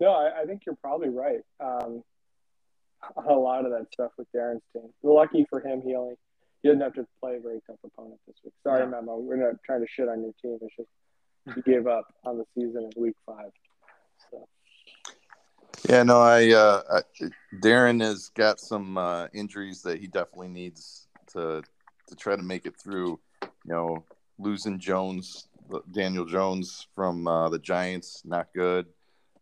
No, I, I, think you're probably right. Um, [LAUGHS] a lot of that stuff with Darren's team. Lucky for him, he only he didn't have to play a very tough opponent this week. Sorry, yeah. Memo. We're not trying to shit on your team. It's just he gave up on the season in week five. So. Yeah, no, I, uh, I Darren has got some uh, injuries that he definitely needs to to try to make it through. You know, losing Jones, Daniel Jones from uh, the Giants, not good.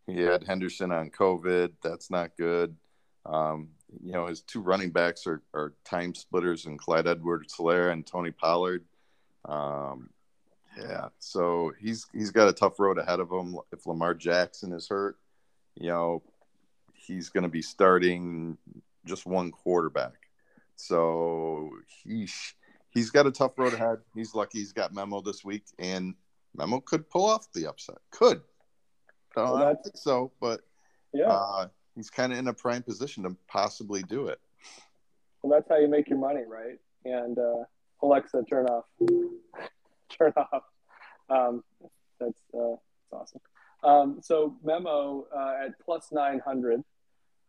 He had Henderson on COVID, that's not good. Um, you know, his two running backs are, are time splitters and Clyde Edwards Helaire and Tony Pollard. Um, yeah, so he's he's got a tough road ahead of him. If Lamar Jackson is hurt, you know, he's going to be starting just one quarterback. So he he's got a tough road ahead. He's lucky he's got Memo this week, and Memo could pull off the upset. Could. Well, I don't think so, but yeah, uh, he's kind of in a prime position to possibly do it. Well, that's how you make your money, right? And uh, Alexa, turn off, [LAUGHS] turn off. Um, that's, uh, that's awesome. Um, so Memo uh, at plus 900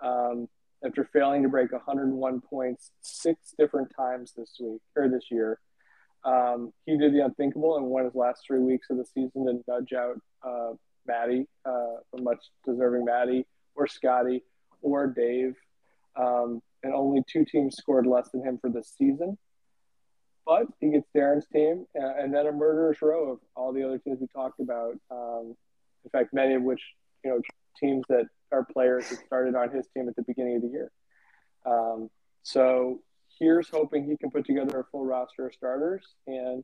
um, after failing to break 101 points six different times this week or this year. Um, he did the unthinkable and won his last three weeks of the season to nudge out uh, Maddie, uh, a much deserving Maddie or Scotty or Dave. Um, and only two teams scored less than him for the season. But he gets Darren's team, uh, and then a murderous row of all the other teams we talked about. Um, in fact, many of which, you know, teams that are players that started on his team at the beginning of the year. Um, so here's hoping he can put together a full roster of starters, and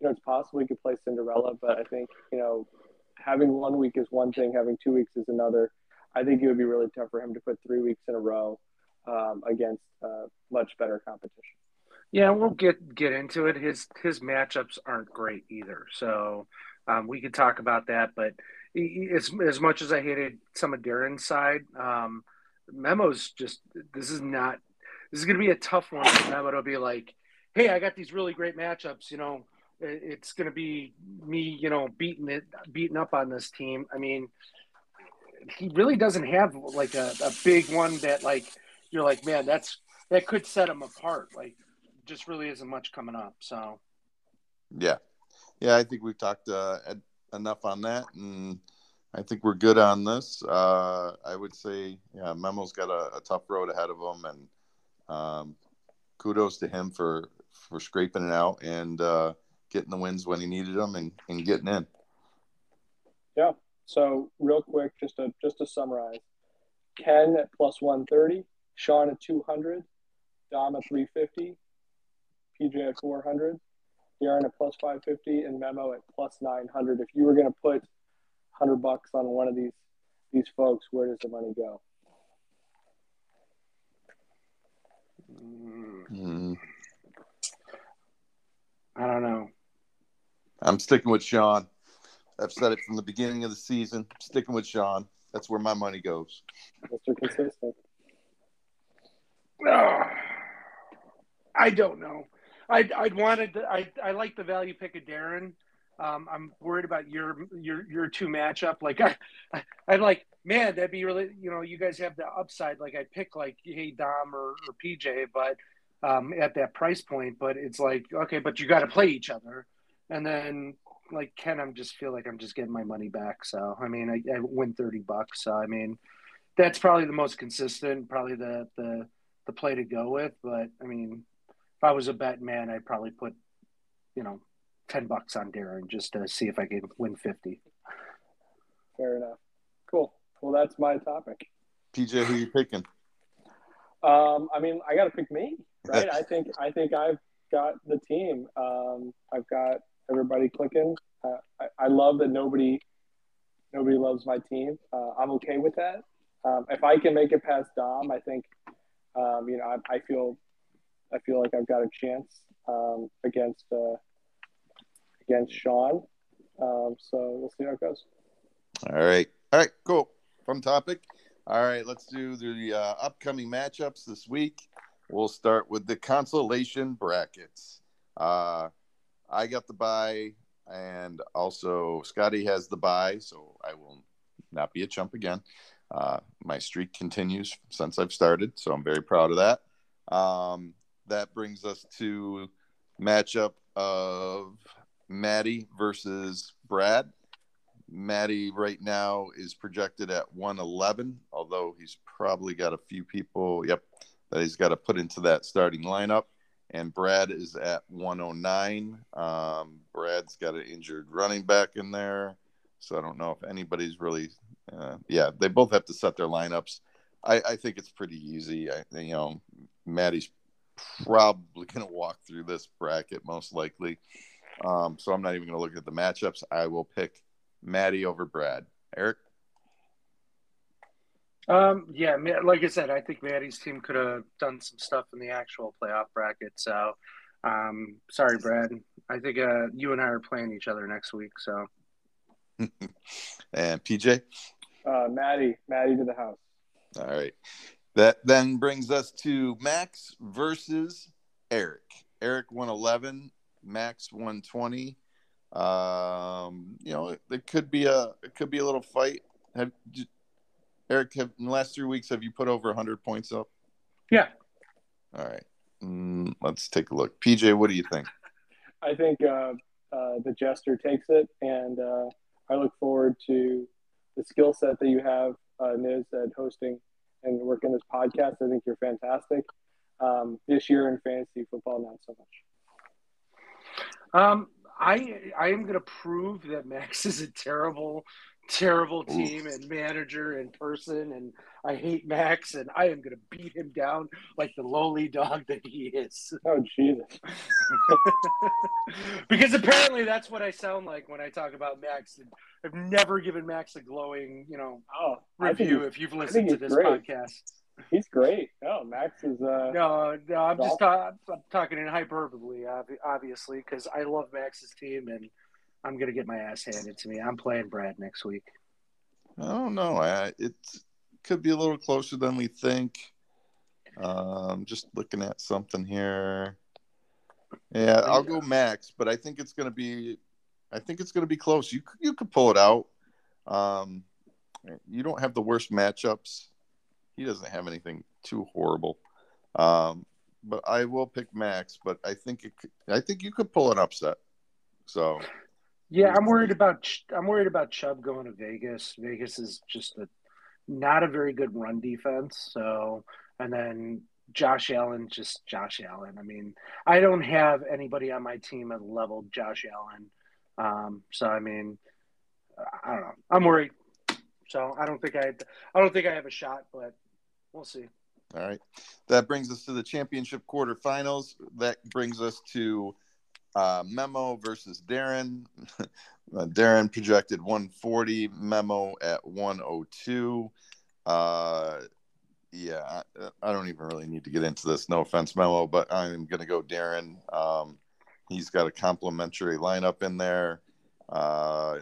you know, it's possible he could play Cinderella. But I think you know, having one week is one thing, having two weeks is another. I think it would be really tough for him to put three weeks in a row um, against uh, much better competition. Yeah, we'll get get into it. His his matchups aren't great either, so um, we could talk about that. But as as much as I hated some of Darren's side, um, Memo's just this is not this is going to be a tough one Memo to be like, hey, I got these really great matchups. You know, it's going to be me, you know, beating it, beating up on this team. I mean, he really doesn't have like a, a big one that like you're like, man, that's that could set him apart. Like, just really isn't much coming up. So, yeah, yeah, I think we've talked uh, enough on that, and I think we're good on this. Uh, I would say, yeah, Memo's got a, a tough road ahead of him, and um, kudos to him for for scraping it out and uh, getting the wins when he needed them and, and getting in. Yeah. So real quick, just to just to summarize, Ken at plus one thirty, Sean at two hundred, Dom at three fifty, PJ at four hundred, Darren at plus five fifty, and Memo at plus nine hundred. If you were going to put hundred bucks on one of these these folks, where does the money go? Mm. I don't know. I'm sticking with Sean. I've said it from the beginning of the season. I'm sticking with Sean. That's where my money goes. Mr. Consistent. Oh, I don't know. I I wanted I I like the value pick of Darren. Um, I'm worried about your your your two matchup. Like I, I I'm like man, that'd be really you know you guys have the upside. Like I pick like hey Dom or, or PJ, but um, at that price point. But it's like okay, but you got to play each other, and then like Ken, I'm just feel like I'm just getting my money back. So I mean, I, I win thirty bucks. So I mean, that's probably the most consistent, probably the the the play to go with. But I mean, if I was a bet man, I'd probably put you know ten bucks on Darren just to see if I could win fifty. Fair enough. Cool. Well, that's my topic. PJ, who you picking? Um, I mean, I got to pick me, right? [LAUGHS] I think I think I've got the team. Um, I've got everybody clicking. Uh, I, I, love that nobody nobody loves my team. Uh, I'm okay with that. Um, if I can make it past Dom, I think um, you know I, I, feel I feel like I've got a chance um, against uh, against Sean. Um, so we'll see how it goes. All right. All right. Cool. Fun topic. All right. Let's do the uh, upcoming matchups this week. We'll start with the consolation brackets. I got the buy, and also Scotty has the buy, so I will not be a chump again. Uh, my streak continues since I've started, so I'm very proud of that. Um, that brings us to matchup of Maddie versus Brad. Maddie right now is projected at 111, although he's probably got a few people, yep, that he's got to put into that starting lineup. And Brad is at 109. Um, Brad's got an injured running back in there. So I don't know if anybody's really, uh, yeah, they both have to set their lineups. I, I think it's pretty easy. I, you know, Maddie's probably [LAUGHS] going to walk through this bracket most likely. Um, so I'm not even going to look at the matchups. I will pick Maddie over Brad. Eric? Um, yeah, like I said, I think Maddie's team could have done some stuff in the actual playoff bracket. So, um, sorry, Brad. I think uh, you and I are playing each other next week. So, [LAUGHS] and PJ, uh, Maddie, Maddie to the house. All right. That then brings us to Max versus Eric. Eric 111, Max 120. Um, you know, it could be a it could be a little fight. Have Eric? Have in the last three weeks have you put over 100 points up? Yeah. All right. Mm, let's take a look. PJ, what do you think? [LAUGHS] I think uh, uh, the jester takes it, and uh, I look forward to the skill set that you have, uh, Niz, at hosting and working this podcast. I think you're fantastic. Um, this year in fantasy football, not so much. Um, I I am going to prove that Max [LAUGHS] is a terrible, terrible team Oof. and manager and person, and I hate Max, and I am going to beat him down like the lowly dog that he is. Oh Jesus! [LAUGHS] because apparently that's what I sound like when I talk about Max. I've never given Max a glowing, you know, oh, review. If you've listened to this great. podcast. He's great. No, Max is. Uh, no, no, I'm just ta- I'm talking in hyperbole, obviously, because I love Max's team, and I'm gonna get my ass handed to me. I'm playing Brad next week. I don't know. I, it could be a little closer than we think. Um, just looking at something here. Yeah, I'll go Max, but I think it's going to be, I think it's going to be close. You you could pull it out. Um, you don't have the worst matchups. He doesn't have anything too horrible. Um, but I will pick Max. But I think it, I think you could pull an upset. So, yeah, I'm worried about I'm worried about Chubb going to Vegas. Vegas is just a not a very good run defense. So, and then Josh Allen, just Josh Allen. I mean, I don't have anybody on my team at level Josh Allen. Um, so I mean, I don't know. I'm worried. So I don't think I, I don't think I have a shot, but we'll see. All right, that brings us to the championship quarterfinals. That brings us to uh, Memo versus Darren. [LAUGHS] uh, Darren projected 140, Memo at 102. Uh, yeah, I, don't even really need to get into this. No offense, Memo, but I'm going to go Darren. Um, he's got a complimentary lineup in there. Uh,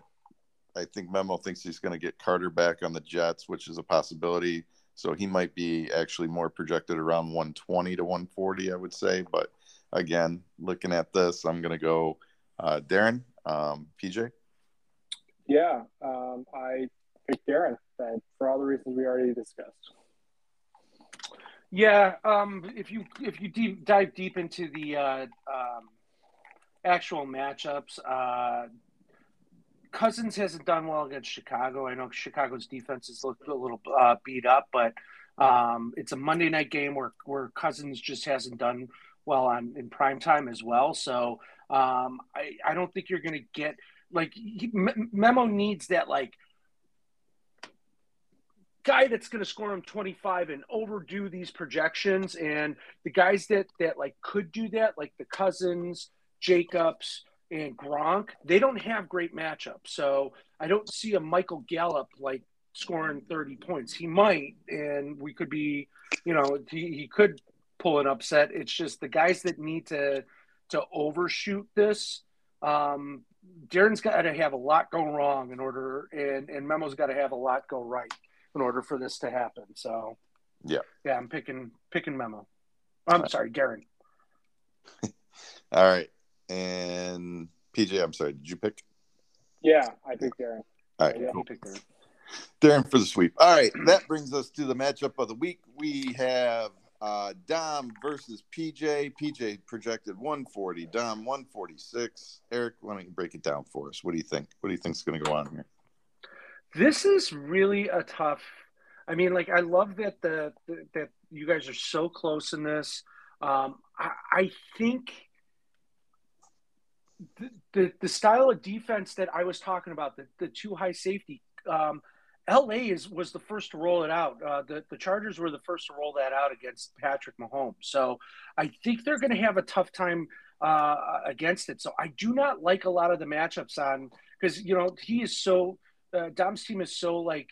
I think Memo thinks he's going to get Carter back on the Jets, which is a possibility. So he might be actually more projected around 120 to 140, I would say. But again, looking at this, I'm going to go uh, Darren, um, PJ. Yeah, um, I picked Darren for all the reasons we already discussed. Yeah, um, if you if you deep, dive deep into the uh, um, actual matchups, uh, Cousins hasn't done well against Chicago. I know Chicago's defense is looked a little uh, beat up, but um, it's a Monday night game where where Cousins just hasn't done well on in prime time as well. So um, I I don't think you're going to get like he, Memo needs that like guy that's going to score him 25 and overdo these projections and the guys that that like could do that like the Cousins Jacobs and Gronk, they don't have great matchups. So I don't see a Michael Gallup like scoring 30 points. He might, and we could be, you know, he, he could pull an upset. It's just the guys that need to to overshoot this. Um, Darren's got to have a lot go wrong in order, and and Memo's got to have a lot go right in order for this to happen. So, yeah, yeah, I'm picking picking Memo. I'm sorry, Darren. [LAUGHS] All right. And PJ, I'm sorry, did you pick? Yeah, I picked Darren. All right, yeah, cool. Darren. Darren for the sweep. All right, that brings us to the matchup of the week. We have uh, Dom versus PJ. PJ projected 140, Dom 146. Eric, why don't you break it down for us? What do you think? What do you think is going to go on here? This is really a tough. I mean, like I love that the, the that you guys are so close in this. Um, I, I think the, the, style of defense that I was talking about, the, the two high safety, um, LA is was the first to roll it out. Uh, the the Chargers were the first to roll that out against Patrick Mahomes. So I think they're going to have a tough time uh, against it. So I do not like a lot of the matchups on because you know he is so uh, Dom's team is so like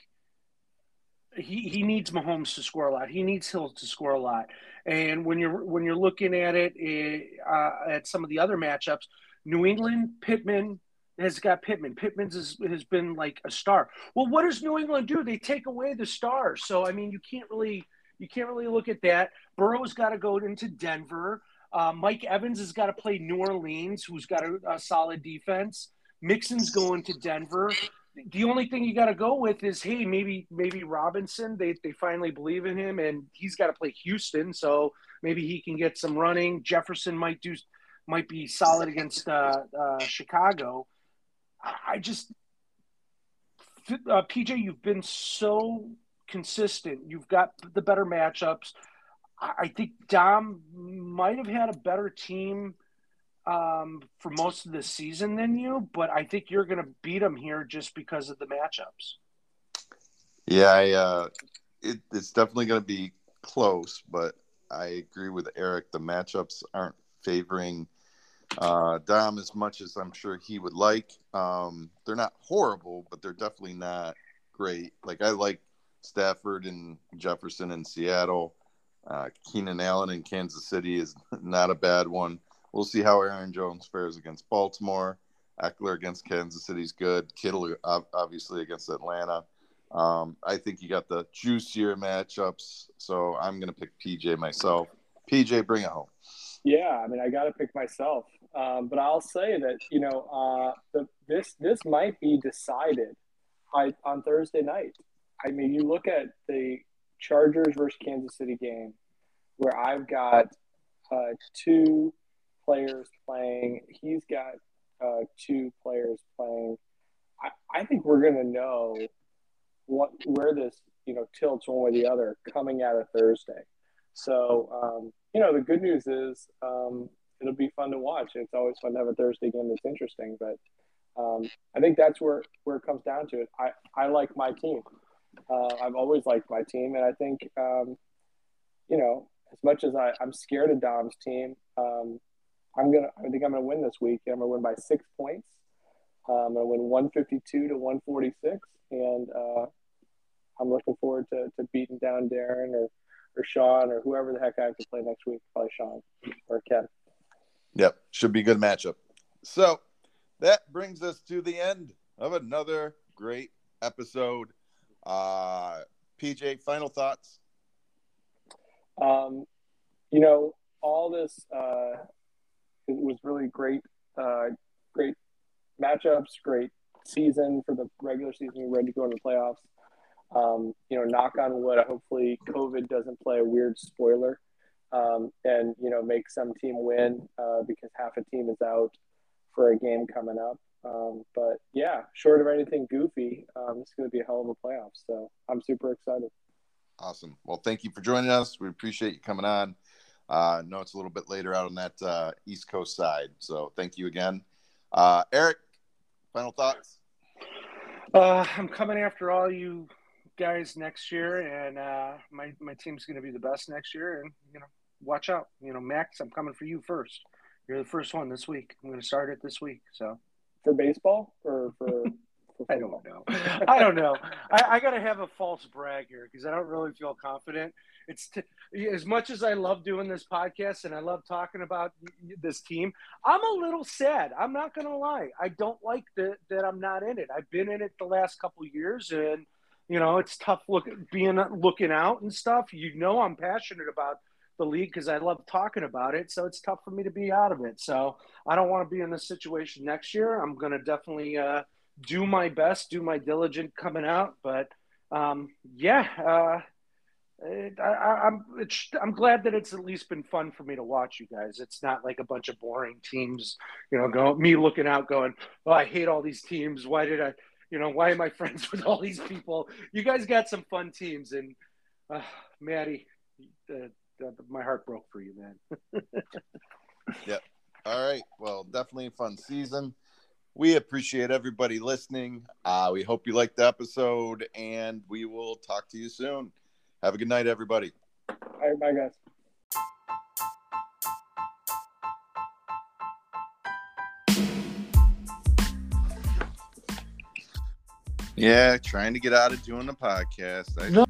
he he needs Mahomes to score a lot. He needs Hill to score a lot. And when you're when you're looking at it, it uh, at some of the other matchups, New England, Pittman has got Pittman. Pittman's has, has been like a star. Well, what does New England do? They take away the stars. So I mean, you can't really you can't really look at that. Burrow's got to go into Denver. Uh, Mike Evans has got to play New Orleans, who's got a, a solid defense. Mixon's going to Denver. The only thing you got to go with is, hey, maybe maybe Robinson. They they finally believe in him, and he's got to play Houston, so maybe he can get some running. Jefferson might do might be solid against uh, uh, Chicago. I just, uh, PJ, you've been so consistent. You've got the better matchups. I think Dom might have had a better team um, for most of the season than you, but I think you're going to beat him here just because of the matchups. Yeah, I, uh, it, it's definitely going to be close, but I agree with Eric. The matchups aren't favoring uh, Dom as much as I'm sure he would like. Um, they're not horrible, but they're definitely not great. Like I like Stafford and Jefferson in Seattle. Uh, Keenan Allen in Kansas City is [LAUGHS] not a bad one. We'll see how Aaron Jones fares against Baltimore. Ekeler against Kansas City is good. Kittle obviously against Atlanta. Um, I think you got the juicier matchups, so I'm going to pick PJ myself. PJ, bring it home. Yeah, I mean, I got to pick myself, um, but I'll say that you know uh, the, this this might be decided on Thursday night. I mean, you look at the Chargers versus Kansas City game, where I've got uh, two players playing. He's got uh, two players playing. I, I think we're going to know what where this you know tilts one way or the other coming out of Thursday. So um, you know the good news is um, it'll be fun to watch. It's always fun to have a Thursday game that's interesting. But um, I think that's where where it comes down to it. I I like my team. Uh, I've always liked my team, and I think um, you know as much as I, I'm scared of Dom's team, um, I'm gonna. I think I'm gonna win this week. I'm gonna win by six points. Uh, I'm gonna win 152 to 146, and uh, I'm looking forward to, to beating down Darren or or Sean or whoever the heck I have to play next week. Probably Sean or Ken. Yep, should be a good matchup. So that brings us to the end of another great episode. Uh, PJ, final thoughts. Um, you know, all this uh, it was really great, uh, great matchups, great season for the regular season. We're ready to go into the playoffs. Um, you know, knock on wood. Hopefully, COVID doesn't play a weird spoiler um, and you know make some team win uh, because half a team is out for a game coming up. Um, but yeah, short of anything goofy, um, it's going to be a hell of a playoff. So I'm super excited. Awesome. Well, thank you for joining us. We appreciate you coming on. Uh, I know it's a little bit later out on that uh, East Coast side. So thank you again. Uh, Eric, final thoughts? Uh, I'm coming after all you guys next year, and uh, my, my team's going to be the best next year. And, you know, watch out. You know, Max, I'm coming for you first. You're the first one this week. I'm going to start it this week. So for baseball or for [LAUGHS] I don't know. I don't know. I, I got to have a false brag here because I don't really feel confident. It's t- as much as I love doing this podcast and I love talking about this team. I'm a little sad. I'm not going to lie. I don't like that that I'm not in it. I've been in it the last couple years, and you know it's tough looking being looking out and stuff. You know, I'm passionate about the league because I love talking about it. So it's tough for me to be out of it. So I don't want to be in this situation next year. I'm going to definitely. Uh, do my best, do my diligent coming out. But um, yeah, uh, it, I, am I'm, I'm glad that it's at least been fun for me to watch you guys. It's not like a bunch of boring teams, you know, go me looking out, going, "Oh, I hate all these teams. Why did I, you know, why am I [LAUGHS] friends with all these people?" You guys got some fun teams, and uh, Maddie, my heart broke for you, man. [LAUGHS] yep. All right. Well, definitely a fun season we appreciate everybody listening. Uh, we hope you liked the episode, and we will talk to you soon. Have a good night, everybody. All right, bye, guys. Yeah, trying to get out of doing the podcast. I- no.